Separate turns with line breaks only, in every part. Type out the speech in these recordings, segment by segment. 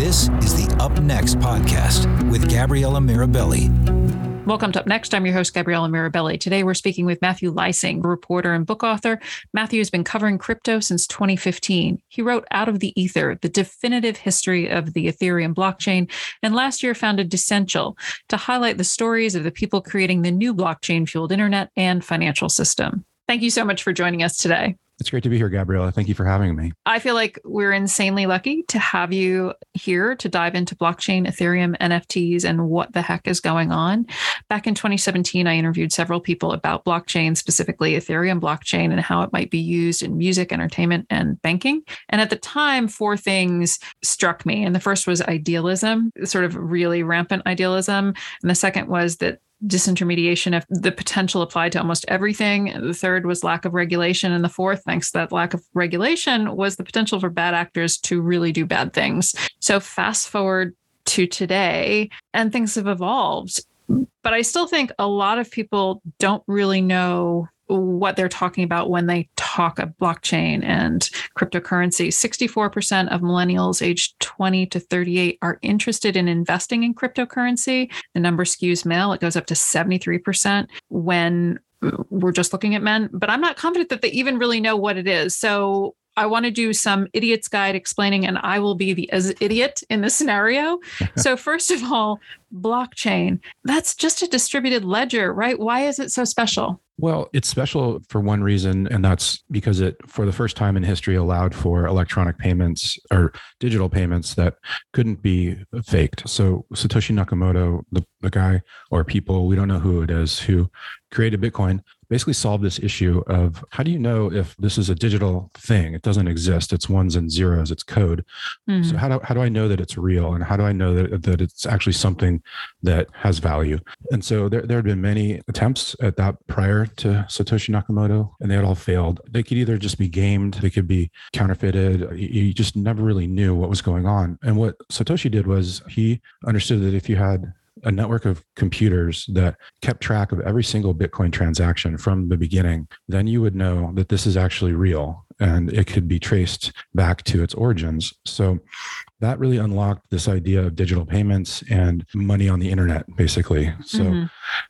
This is the Up Next podcast with Gabriella Mirabelli.
Welcome to Up Next. I'm your host, Gabriella Mirabelli. Today, we're speaking with Matthew Leising, reporter and book author. Matthew has been covering crypto since 2015. He wrote Out of the Ether, the definitive history of the Ethereum blockchain, and last year founded Decential to highlight the stories of the people creating the new blockchain fueled internet and financial system. Thank you so much for joining us today.
It's great to be here, Gabriella. Thank you for having me.
I feel like we're insanely lucky to have you here to dive into blockchain, Ethereum, NFTs, and what the heck is going on. Back in 2017, I interviewed several people about blockchain, specifically Ethereum blockchain, and how it might be used in music, entertainment, and banking. And at the time, four things struck me. And the first was idealism, sort of really rampant idealism. And the second was that disintermediation of the potential applied to almost everything. The third was lack of regulation. And the fourth, thanks to that lack of regulation, was the potential for bad actors to really do bad things. So fast forward to today, and things have evolved. But I still think a lot of people don't really know what they're talking about when they talk of blockchain and cryptocurrency. 64% of millennials aged 20 to 38 are interested in investing in cryptocurrency. The number skews male, it goes up to 73% when we're just looking at men, but I'm not confident that they even really know what it is. So I want to do some idiot's guide explaining, and I will be the idiot in this scenario. so, first of all, blockchain, that's just a distributed ledger, right? Why is it so special?
Well, it's special for one reason, and that's because it, for the first time in history, allowed for electronic payments or digital payments that couldn't be faked. So, Satoshi Nakamoto, the, the guy or people, we don't know who it is, who created Bitcoin, basically solved this issue of how do you know if this is a digital thing? It doesn't exist. It's ones and zeros. It's code. Mm-hmm. So how do how do I know that it's real, and how do I know that that it's actually something that has value? And so there there had been many attempts at that prior to Satoshi Nakamoto, and they had all failed. They could either just be gamed, they could be counterfeited. You just never really knew what was going on. And what Satoshi did was he understood that if you had a network of computers that kept track of every single Bitcoin transaction from the beginning, then you would know that this is actually real and it could be traced back to its origins. So that really unlocked this idea of digital payments and money on the internet, basically. So mm-hmm.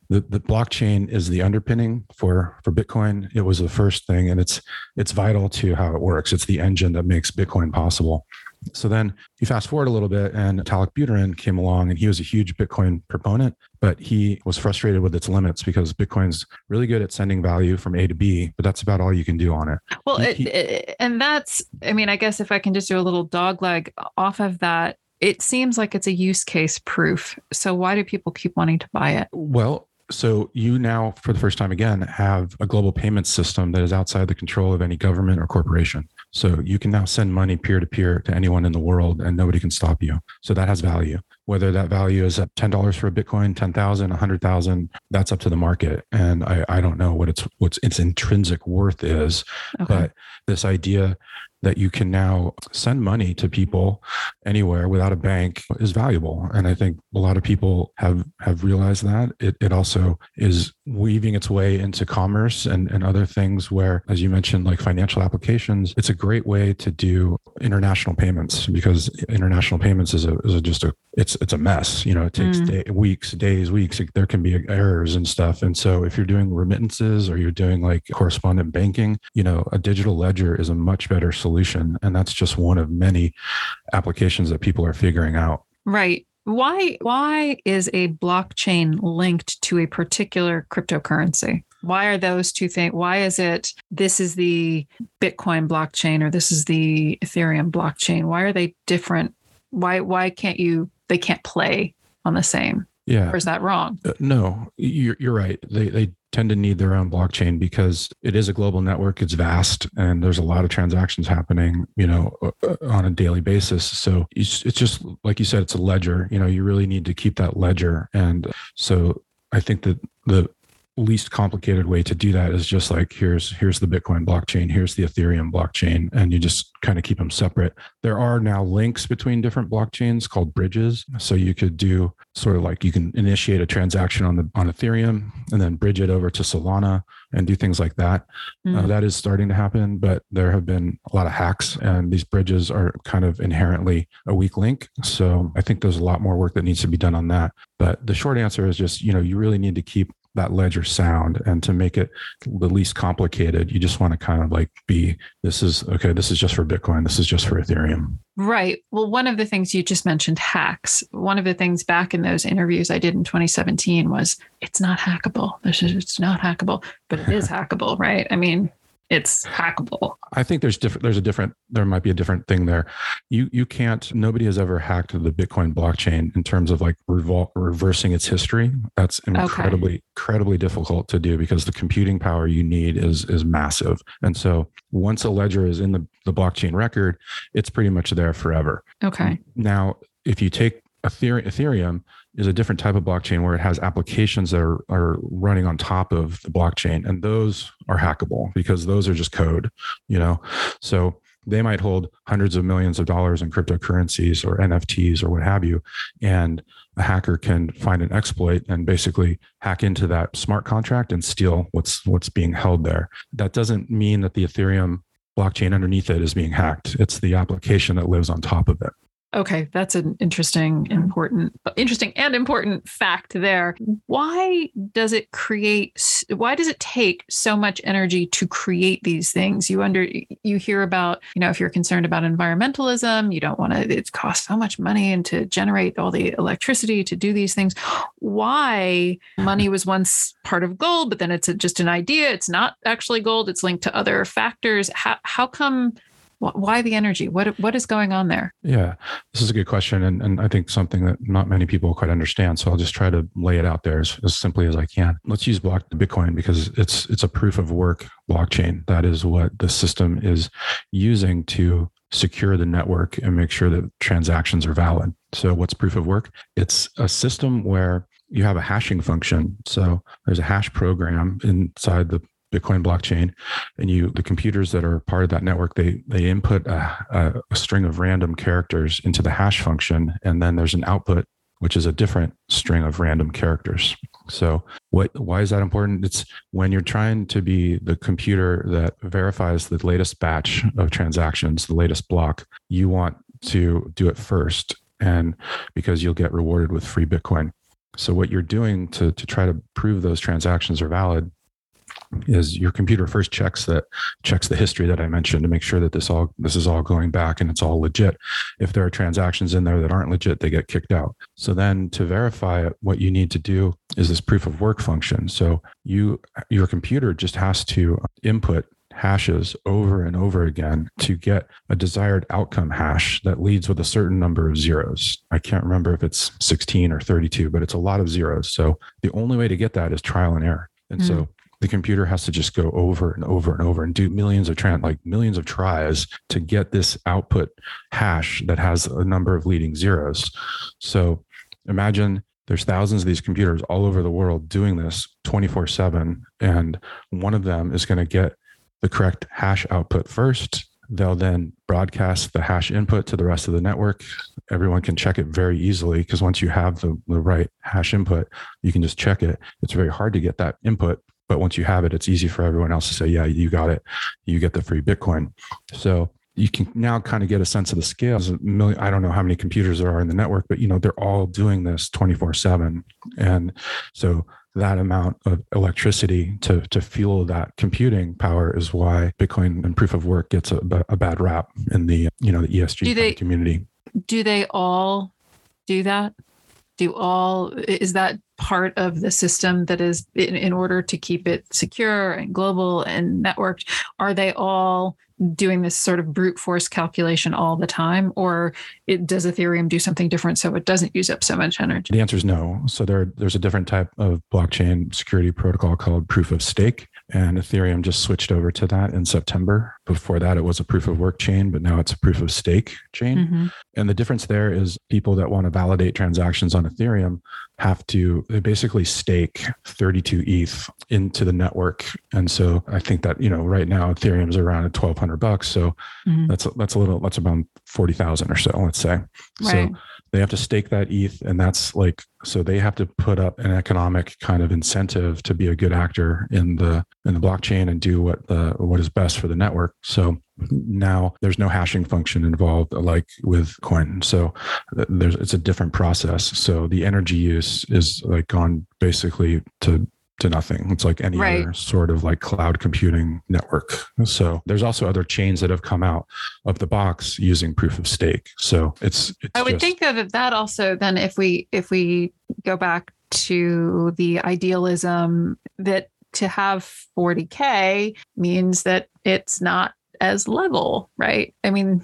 the, the blockchain is the underpinning for for Bitcoin. It was the first thing, and it's it's vital to how it works. It's the engine that makes Bitcoin possible. So then you fast forward a little bit, and Vitalik Buterin came along, and he was a huge Bitcoin proponent, but he was frustrated with its limits because Bitcoin's really good at sending value from A to B, but that's about all you can do on it.
Well, he, he, it, and that's, I mean, I guess if I can just do a little dog leg off of that, it seems like it's a use case proof. So why do people keep wanting to buy it?
Well, so you now, for the first time again, have a global payment system that is outside the control of any government or corporation. So you can now send money peer to peer to anyone in the world and nobody can stop you. So that has value. Whether that value is at $10 for a Bitcoin, 10,000, 100,000, that's up to the market. And I, I don't know what its, what's its intrinsic worth is, okay. but this idea that you can now send money to people anywhere without a bank is valuable. And I think a lot of people have have realized that. It, it also is weaving its way into commerce and, and other things where, as you mentioned, like financial applications, it's a great way to do international payments because international payments is a, is a just a it's it's a mess. You know, it takes mm. day, weeks, days, weeks. There can be errors and stuff. And so if you're doing remittances or you're doing like correspondent banking, you know, a digital ledger is a much better solution. And that's just one of many applications that people are figuring out.
Right. Why why is a blockchain linked to a particular cryptocurrency? Why are those two things? Why is it this is the Bitcoin blockchain or this is the Ethereum blockchain? Why are they different? Why why can't you they can't play on the same?
Yeah.
Or is that wrong?
Uh, no, you're, you're right. They, they tend to need their own blockchain because it is a global network it's vast and there's a lot of transactions happening you know on a daily basis. So it's just like you said it's a ledger you know you really need to keep that ledger. And so i think that the least complicated way to do that is just like here's here's the bitcoin blockchain here's the ethereum blockchain and you just kind of keep them separate. There are now links between different blockchains called bridges. So you could do sort of like you can initiate a transaction on the on ethereum and then bridge it over to solana and do things like that. Mm. uh, that is starting to happen but there have been a lot of hacks and these bridges are kind of inherently a weak link. So i think there's a lot more work that needs to be done on that. But the short answer is just you know you really need to keep that ledger sound and to make it the least complicated you just want to kind of like be this is okay this is just for bitcoin this is just for ethereum.
Right. Well one of the things you just mentioned hacks. One of the things back in those interviews i did in 2017 was it's not hackable. This is it's not hackable. But it is hackable right? I mean it's hackable.
I think there's different. There's a different. There might be a different thing there. You you can't. Nobody has ever hacked the Bitcoin blockchain in terms of like revol- reversing its history. That's incredibly okay. incredibly difficult to do because the computing power you need is is massive. And so once a ledger is in the the blockchain record, it's pretty much there forever.
Okay.
Now, if you take Ethereum is a different type of blockchain where it has applications that are, are running on top of the blockchain and those are hackable because those are just code you know? So they might hold hundreds of millions of dollars in cryptocurrencies or nfts or what have you and a hacker can find an exploit and basically hack into that smart contract and steal what's what's being held there. That doesn't mean that the ethereum blockchain underneath it is being hacked. It's the application that lives on top of it
Okay, that's an interesting, important, interesting and important fact there. Why does it create? Why does it take so much energy to create these things? You under you hear about, you know, if you're concerned about environmentalism, you don't want to. It costs so much money and to generate all the electricity to do these things. Why money was once part of gold, but then it's a, just an idea. It's not actually gold. It's linked to other factors. How how come? Why the energy? What what is going on there?
Yeah this is a good question and, and i think something that not many people quite understand so i'll just try to lay it out there as, as simply as i can. Let's use block the bitcoin because it's it's a proof of work blockchain. That is what the system is using to secure the network and make sure that transactions are valid. So what's proof of work? It's a system where you have a hashing function. So there's a hash program inside the Bitcoin blockchain, and you the computers that are part of that network they they input a, a, string of random characters into the hash function, and then there's an output which is a different string of random characters. So what why is that important? It's when you're trying to be the computer that verifies the latest batch of transactions, the latest block, you want to do it first and because you'll get rewarded with free Bitcoin. So what you're doing to to try to prove those transactions are valid is your computer first checks that checks the history that I mentioned to make sure that this all this is all going back and it's all legit. If there are transactions in there that aren't legit, they get kicked out. So then to verify it, what you need to do is this proof of work function. So you your computer just has to input hashes over and over again to get a desired outcome hash that leads with a certain number of zeros. I can't remember if it's 16 or 32, but it's a lot of zeros. So the only way to get that is trial and error. And mm. so the computer has to just go over and over and over and do millions of trans like millions of tries to get this output hash that has a number of leading zeros. So imagine there's thousands of these computers all over the world doing this 24 7 and one of them is going to get the correct hash output first. They'll then broadcast the hash input to the rest of the network. Everyone can check it very easily because once you have the, the right hash input you can just check it. It's very hard to get that input but once you have it, it's easy for everyone else to say, yeah, you got it. You get the free Bitcoin. So you can now kind of get a sense of the scale. Million, I don't know how many computers there are in the network, but you know, they're all doing this 24 seven. And so that amount of electricity to, to fuel that computing power is why Bitcoin and proof of work gets a, a bad rap in the, you know, the ESG they, community.
Do they all do that? Do all is that part of the system that is in, in, order to keep it secure and global and networked are they all doing this sort of brute force calculation all the time, or it, does Ethereum do something different so it doesn't use up so much energy?
The answer is no. So there, there's a different type of blockchain security protocol called proof of stake, and Ethereum just switched over to that in September. Before that, it was a proof of work chain, but now it's a proof of stake chain. Mm-hmm. And the difference there is people that want to validate transactions on Ethereum have to they basically stake 32 ETH into the network. And so I think that, you know, right now Ethereum's around at 1200 bucks. So mm-hmm. that's, that's a little, that's about 40,000 or so, let's say. Right. So they have to stake that ETH and that's like, so they have to put up an economic kind of incentive to be a good actor in the, in the blockchain and do what the, what is best for the network. So now there's no hashing function involved like with coin so there's it's a different process so the energy use is like gone basically to to nothing. It's like any right. other sort of like cloud computing network. So there's also other chains that have come out of the box using proof of stake. So it's, it's
I would just, think of that also then if we if we go back to the idealism that to have 40k means that it's not as level, right? I mean,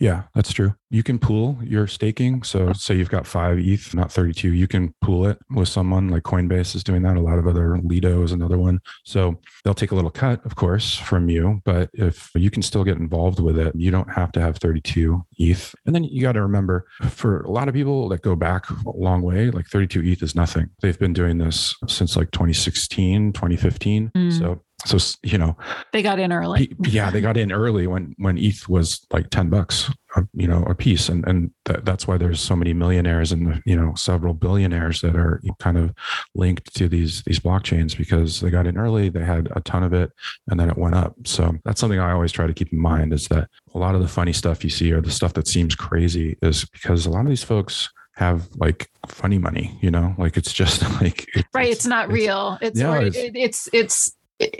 yeah, that's true. You can pool your staking. So, say you've got five ETH, not 32, you can pool it with someone like Coinbase is doing that. A lot of other Lido is another one. So, they'll take a little cut, of course, from you. But if you can still get involved with it, you don't have to have 32 ETH. And then you got to remember for a lot of people that go back a long way, like 32 ETH is nothing. They've been doing this since like 2016, 2015. Mm. So, so you know
they got in early.
yeah they got in early when when eth was like 10 bucks uh, you know a piece. And and th- that's why there's so many millionaires and you know several billionaires that are kind of linked to these these blockchains because they got in early they had a ton of it and then it went up. So that's something i always try to keep in mind is that a lot of the funny stuff you see or the stuff that seems crazy is because a lot of these folks have like funny money you know? Like it's just like
right it's, it's not it's, real. It's, yeah, it's, it's it's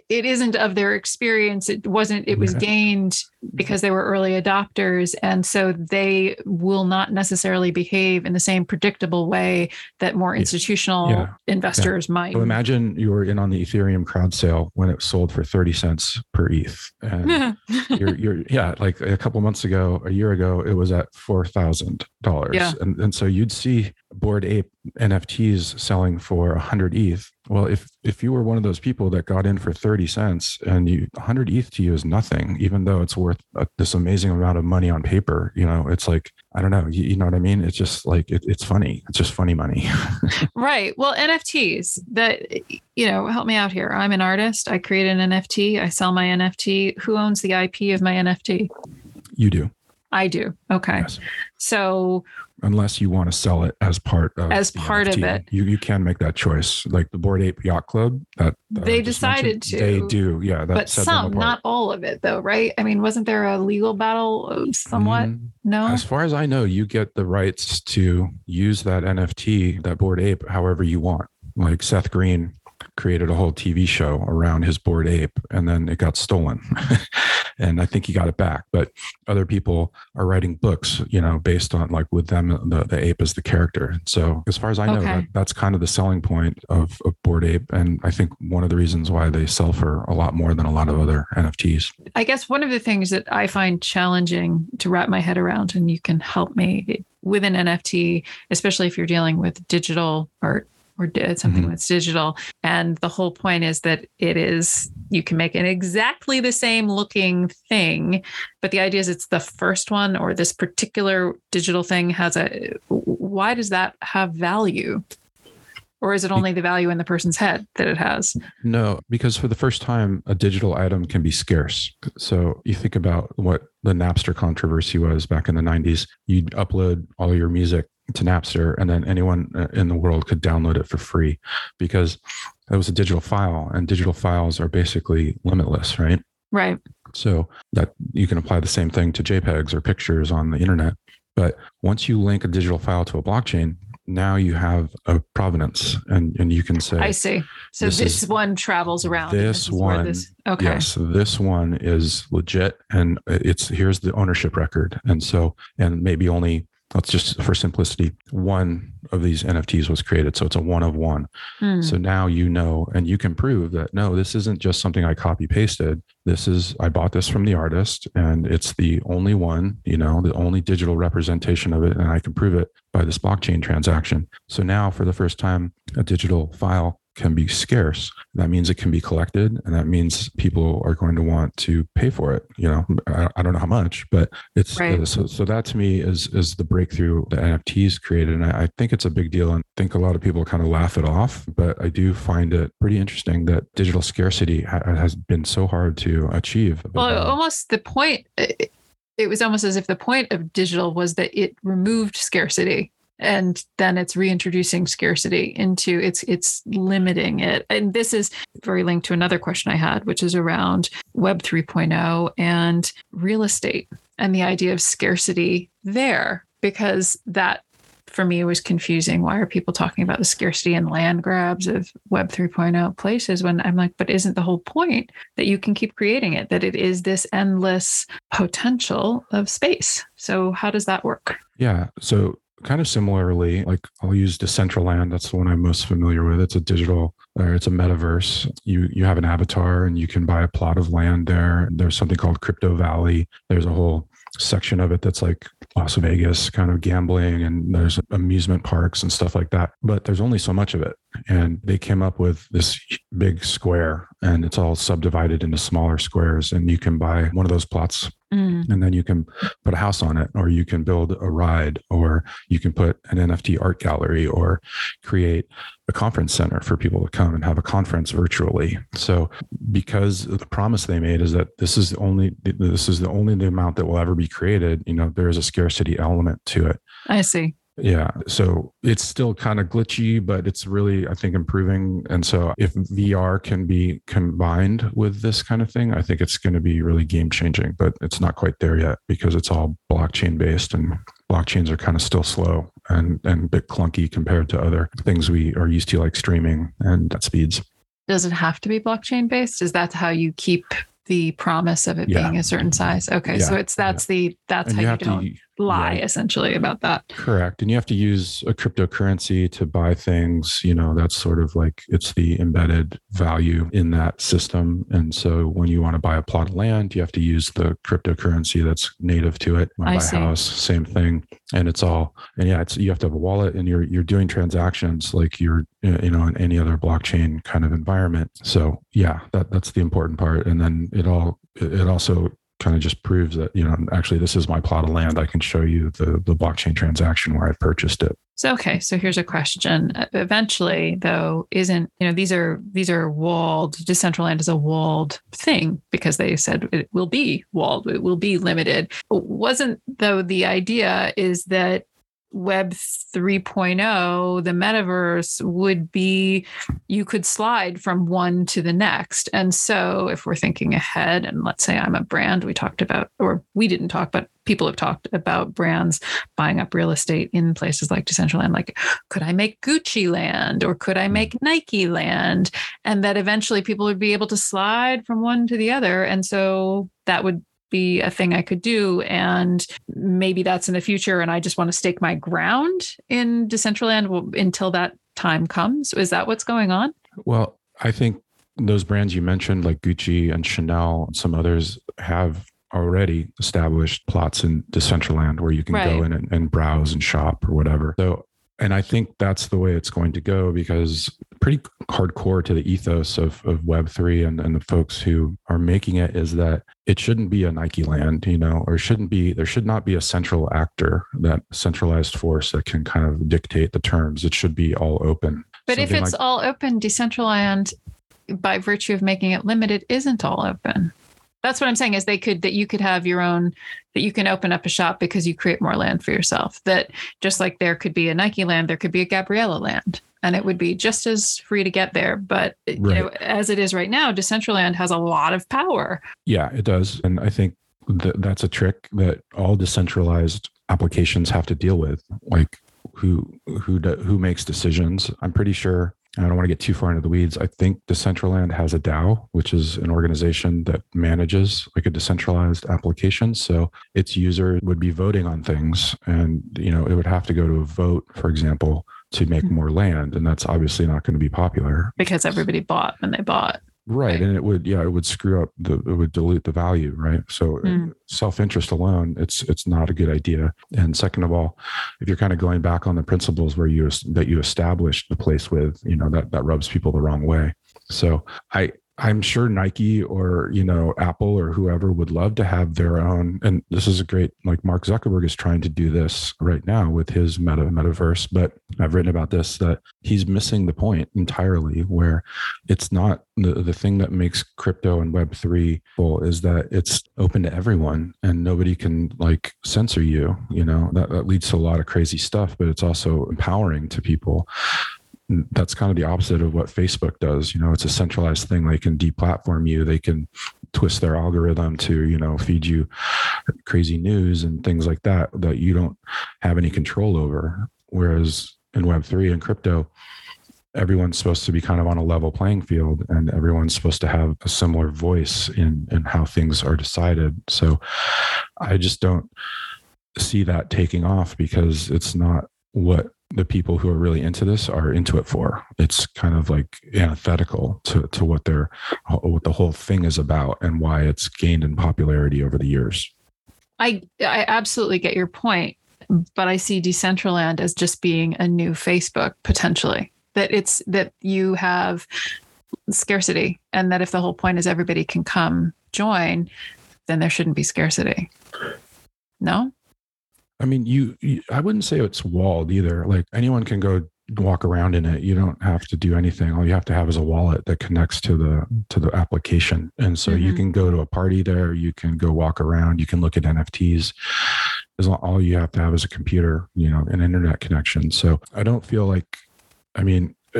it isn't of their experience. It wasn't it was gained mm-hmm. because they were early adopters. And so they will not necessarily behave in the same predictable way that more institutional yeah. investors yeah. might.
so imagine you were in on the ethereum crowd sale when it sold for 30 cents per eth. And you're, you're yeah like a couple months ago a year ago it was at $4000 yeah. and, and so you'd see bored ape nfts selling for 100 eth well, if if you were one of those people that got in for 30 cents and you 100 ETH to you is nothing, even though it's worth a, this amazing amount of money on paper, you know, it's like, I don't know, you, you know what I mean? It's just like, it, it's funny. It's just funny money.
right. Well, NFTs that, you know, help me out here. I'm an artist. I create an NFT. I sell my NFT. Who owns the IP of my NFT?
You do.
I do. Okay. Yes. So
unless you want to sell it as part of
as part NFT. of it.
You you can make that choice. Like the Bored Ape Yacht Club, that
they decided to.
They do, yeah.
but some, not all of it, though, right? I mean, wasn't there a legal battle somewhat? Mm, no.
As far as I know, you get the rights to use that NFT, that Bored Ape, however you want. Like Seth Green created a whole TV show around his Bored Ape, and then it got stolen. and I think he got it back. But other people are writing books, you know, based on like with them, the, the ape as the character. So as far as I know, okay. that, that's kind of the selling point of, of Bored Ape. And I think one of the reasons why they sell for a lot more than a lot of other NFTs.
I guess one of the things that I find challenging to wrap my head around, and you can help me with an NFT, especially if you're dealing with digital art or something mm-hmm. that's digital. And the whole point is that it is, you can make an exactly the same looking thing. But the idea is it's the first one or this particular digital thing has a, why does that have value? Or is it only the value in the person's head that it has?
No, because for the first time, a digital item can be scarce. So you think about what the Napster controversy was back in the 90s. You'd upload all your music to Napster, and then anyone uh, in the world could download it for free because it was a digital file, and digital files are basically limitless, right?
Right.
So that you can apply the same thing to JPEGs or pictures on the internet. But once you link a digital file to a blockchain, now you have a provenance and, and you can say
I see. So this, this one travels around.
This, this one this, okay. Yes, this one is legit and it's here's the ownership record. And so and maybe only let's just for simplicity, one of these NFTs was created. So it's a one of one.
Hmm.
So now you know, and you can prove that no, this isn't just something I copy pasted. This is, I bought this from the artist and it's the only one, you know, the only digital representation of it. And I can prove it by this blockchain transaction. So now for the first time, a digital file can be scarce. That means it can be collected, and that means people are going to want to pay for it. You know, I, I don't know how much, but it's
Right.
uh, so. So that to me is is the breakthrough that NFTs created, and I, I think it's a big deal. And I think a lot of people kind of laugh it off, but I do find it pretty interesting that digital scarcity ha- has been so hard to achieve.
Well, almost the point, it was almost as if the point of digital was that it removed scarcity and then it's reintroducing scarcity into it's it's limiting it and this is very linked to another question i had which is around web 3.0 and real estate and the idea of scarcity there because that for me was confusing why are people talking about the scarcity and land grabs of web 3.0 places when i'm like but isn't the whole point that you can keep creating it, that it is this endless potential of space. So, how does that work?
Yeah. So kind of similarly, like I'll use Decentraland. That's the one I'm most familiar with. It's a digital or it's a metaverse. You you have an avatar and you can buy a plot of land there. There's something called Crypto Valley. There's a whole section of it that's like Las Vegas kind of gambling and there's amusement parks and stuff like that. But there's only so much of it. And they came up with this big square and it's all subdivided into smaller squares and you can buy one of those plots
Mm,
and then you can put a house on it or you can build a ride or you can put an nft art gallery or create a conference center for people to come and have a conference virtually so because the promise they made is that this is the only this is the only amount that will ever be created you know there is a scarcity element to it
I see.
yeah. So it's still kind of glitchy, but it's really, I think, improving. And so if VR can be combined with this kind of thing, I think it's going to be really game changing, but it's not quite there yet because it's all blockchain based and blockchains are kind of still slow and, and a bit clunky compared to other things we are used to, like streaming and speeds.
Does it have to be blockchain based? Is that how you keep the promise of it
Yeah.
being a certain size? Okay, so it's that's the that's
and
how
you
you, don't
to,
lie
yeah.
essentially about that.
Correct. And you have to use a cryptocurrency to buy things. You know, that's sort of like it's the embedded value in that system. And so when you want to buy a plot of land, you have to use the cryptocurrency that's native to it. When
I
buy
see.
a house, same thing. And it's all, and yeah, it's, you have to have a wallet and you're, you're doing transactions like you're, you know, in any other blockchain kind of environment. So yeah, that, that's the important part. And then it all, it also kind of just proves that you know actually this is my plot of land i can show you the the blockchain transaction where i purchased it
So okay, so here's a question. Eventually, though, isn't you know these are these are walled. Decentraland is a walled thing because they said it will be walled. It will be limited. Wasn't though the idea is that Web 3.0, the metaverse would be you could slide from one to the next. And so if we're thinking ahead, and let's say I'm a brand, we talked about, or we didn't talk, but people have talked about brands buying up real estate in places like Decentraland. Like, could I make Gucci land or could I make Nike land? And that eventually people would be able to slide from one to the other. And so that would be a thing I could do. And maybe that's in the future. And I just want to stake my ground in Decentraland until that time comes. Is that what's going on?
well i think those brands you mentioned like gucci and chanel and some others have already established plots in decentraland where you can go in and, and browse and shop or whatever so and i think that's the way it's going to go because pretty hardcore to the ethos of, of web3 and, and the folks who are making it is that it shouldn't be a nike land you know or shouldn't be there should not be a central actor that centralized force that can kind of dictate the terms it should be all open
But if it's
like-
all open, Decentraland, by virtue of making it limited, isn't all open. That's what I'm saying is they could that you could have your own that you can open up a shop because you create more land for yourself. That just like there could be a Nike land, there could be a Gabriella land, and it would be just as free to get there. But you know, as it is right now, Decentraland has a lot of power.
Yeah, it does. And I think th- that's a trick that all decentralized applications have to deal with. Like who who do, who makes decisions? I'm pretty sure I don't want to get too far into the weeds. I think Decentraland has a DAO, which is an organization that manages like a decentralized application. So its user would be voting on things, and you know it would have to go to a vote, for example, to make
Mm-hmm.
more land, and that's obviously not going to be popular.
because everybody bought when they bought.
Right. And it would, yeah, it would screw up the, it would dilute the value. Right. So
Mm.
self interest alone, it's, it's not a good idea. And second of all, if you're kind of going back on the principles where you, that you established the place with, you know, that, that rubs people the wrong way. So I, I'm sure Nike or, you know, Apple or whoever would love to have their own. And this is a great, like Mark Zuckerberg is trying to do this right now with his meta metaverse. But I've written about this that he's missing the point entirely where it's not the, the thing that makes crypto and web3 full is that it's open to everyone and nobody can like censor you you know that, that leads to a lot of crazy stuff but it's also empowering to people that's kind of the opposite of what facebook does. You know it's a centralized thing. They can deplatform you. They can twist their algorithm to you know feed you crazy news and things like that that you don't have any control over. Whereas in web3 and crypto everyone's supposed to be kind of on a level playing field and everyone's supposed to have a similar voice in in how things are decided. So i just don't see that taking off because it's not what the people who are really into this are into it for it's kind of like antithetical to to what they're what the whole thing is about and why it's gained in popularity over the years
I I absolutely get your point, but I see Decentraland as just being a new Facebook potentially. That it's that you have scarcity, and that if the whole point is everybody can come join, then there shouldn't be scarcity. No,
I mean, you, you, I wouldn't say it's walled either. Like anyone can go walk around in it. You don't have to do anything. All you have to have is a wallet that connects to the to the application. And so you
Mhm.
can go to a party there, you can go walk around, you can look at NFTs. As long, all you have to have is a computer, you know, an internet connection. So I don't feel like I mean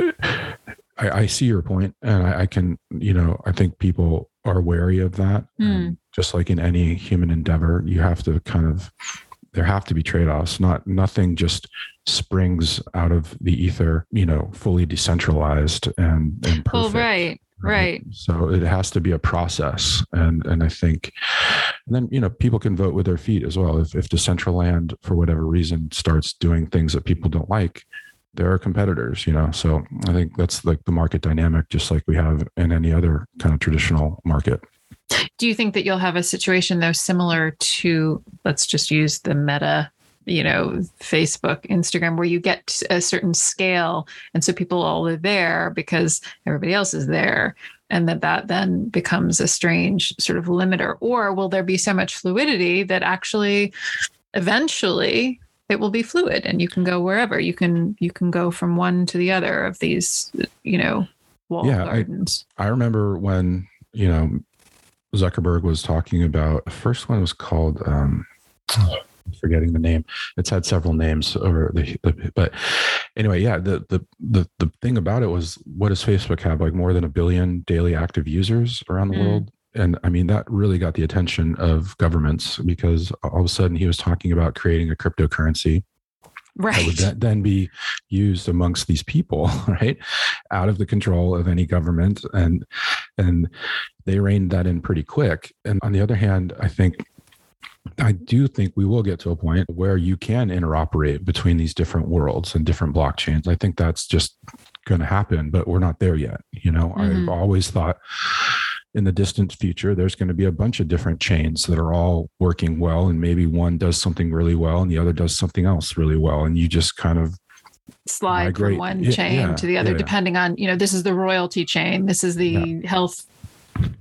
I, I see your point and I, I can, you know, I think people are wary of that. And just like in any human endeavor, you have to kind of there have to be trade-offs. Not nothing just springs out of the ether you know fully decentralized and and perfect
well, right, right.
so it has to be a process and and i think and then you know people can vote with their feet as well. If if decentraland for whatever reason starts doing things that people don't like there are competitors you know? So i think that's like the market dynamic just like we have in any other kind of traditional market
Do you think that you'll have a situation though similar to let's just use the meta, you know, Facebook, Instagram, where you get a certain scale, and so people all are there because everybody else is there, and that that then becomes a strange sort of limiter, or will there be so much fluidity that actually, eventually, it will be fluid, and you can go wherever? You can you can go from one to the other of these, you know, wall
Yeah, I- I remember when, you know, Zuckerberg was talking about the first one was called um forgetting the name. It's had several names over the, the but anyway, yeah, the, the the the thing about it was what does Facebook have? Like more than a billion daily active users around the
Mm.
world? And I mean that really got the attention of governments because all of a sudden he was talking about creating a cryptocurrency that would
right.
then- be used amongst these people, right? Out of the control of any government. And and they reined that in pretty quick. And on the other hand, I think I do think we will get to a point where you can interoperate between these different worlds and different blockchains. I think that's just going to happen, but we're not there yet. You know,
Mhm.
I've always thought in the distant future, there's going to be a bunch of different chains that are all working well. And maybe one does something really well and the other does something else really well. And you just kind of,
slide
migrate.
from one chain
yeah,
to the other,
yeah.
depending on, you know, this is the royalty chain, this is the health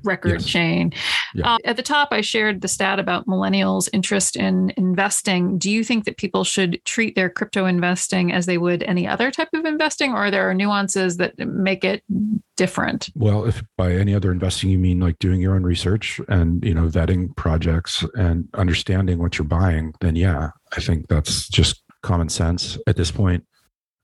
record
Yes.
chain.
Yeah.
Uh, at the top, I shared the stat about millennials' interest in investing. Do you think that people should treat their crypto investing as they would any other type of investing, or are there are nuances that make it different?
well, if by any other investing you mean like doing your own research and, you know, vetting projects and understanding what you're buying, then yeah, I think that's just common sense at this point.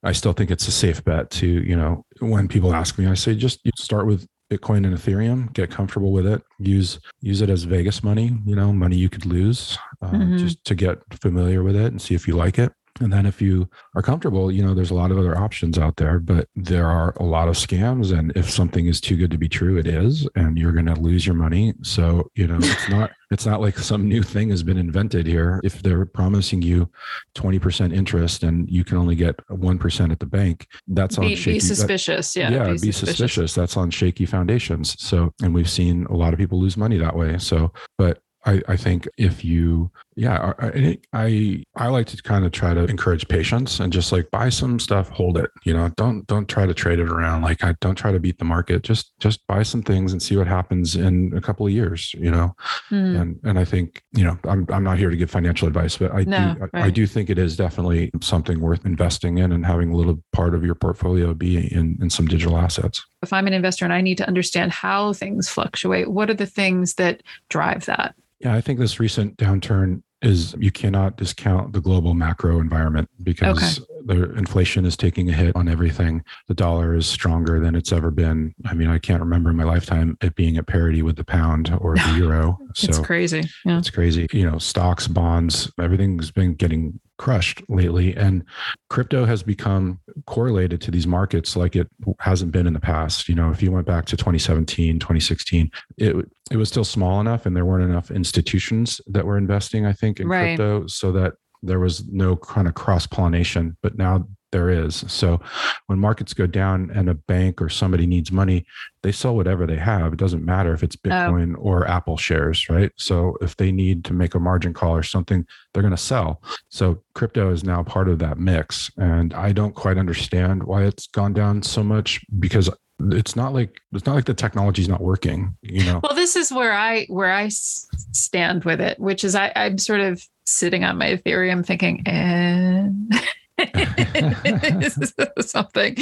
I still think it's a safe bet to, you know, when people ask me, I say just start with Bitcoin and Ethereum, get comfortable with it, use use it as Vegas money, you know, money you could lose, uh,
Mhm.
just to get familiar with it and see if you like it. And then if you are comfortable, you know, there's a lot of other options out there, but there are a lot of scams. And if something is too good to be true, it is, and you're going to lose your money. So, you know, it's not, it's not like some new thing has been invented here. If they're promising you 20% interest and you can only get 1% at the bank, that's on
be,
shaky.
be suspicious.
That,
yeah.
Yeah. Be, be suspicious. suspicious. That's on shaky foundations. So, and we've seen a lot of people lose money that way. So, but I, I think if you yeah I, I i like to kind of try to encourage patience and just like buy some stuff hold it you know don't don't try to trade it around like i don't try to beat the market just just buy some things and see what happens in a couple of years you know mm. and and i think you know i'm, I'm not here to give financial advice but i no, do right. I, I do think it is definitely something worth investing in and having a little part of your portfolio be in in some digital assets
if i'm an investor and i need to understand how things fluctuate what are the things that drive that
yeah, I think this recent downturn is you cannot discount the global macro environment because. The inflation is taking a hit on everything. The dollar is stronger than it's ever been. I mean, I can't remember in my lifetime it being at parity with the pound or the euro.
So it's crazy.
Yeah. It's crazy. You know, stocks, bonds, everything's been getting crushed lately. And crypto has become correlated to these markets like it hasn't been in the past. You know, if you went back to 2017, 2016, it it was still small enough and there weren't enough institutions that were investing, I think, in right. crypto so that there was no kind of cross pollination. But now there is. So when markets go down and a bank or somebody needs money, they sell whatever they have. It doesn't matter if it's oh. Bitcoin oh. or Apple shares, right? So if they need to make a margin call or something, they're going to sell. So crypto is now part of that mix. And I don't quite understand why it's gone down so much because it's not like it's not like the technology is not working you know
well this is where i where i stand with it which is i i'm sort of sitting on my ethereum thinking eh, and something.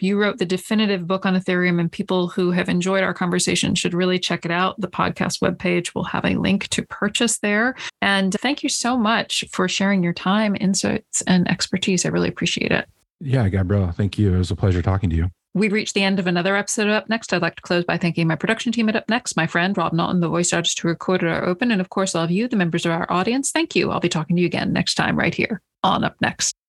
You wrote the definitive book on Ethereum, and people who have enjoyed our conversation should really check it out. The podcast webpage will have a link to purchase there. And thank you so much for sharing your time, insights, and expertise. I really appreciate it.
Yeah, Gabriella, thank you. It was a pleasure talking to you.
We reached the end of another episode of Up Next. I'd like to close by thanking my production team at Up Next, my friend Rob Naughton, the voice artist who recorded our open, and of course, all of you, the members of our audience. Thank you. I'll be talking to you again next time right here on Up Next.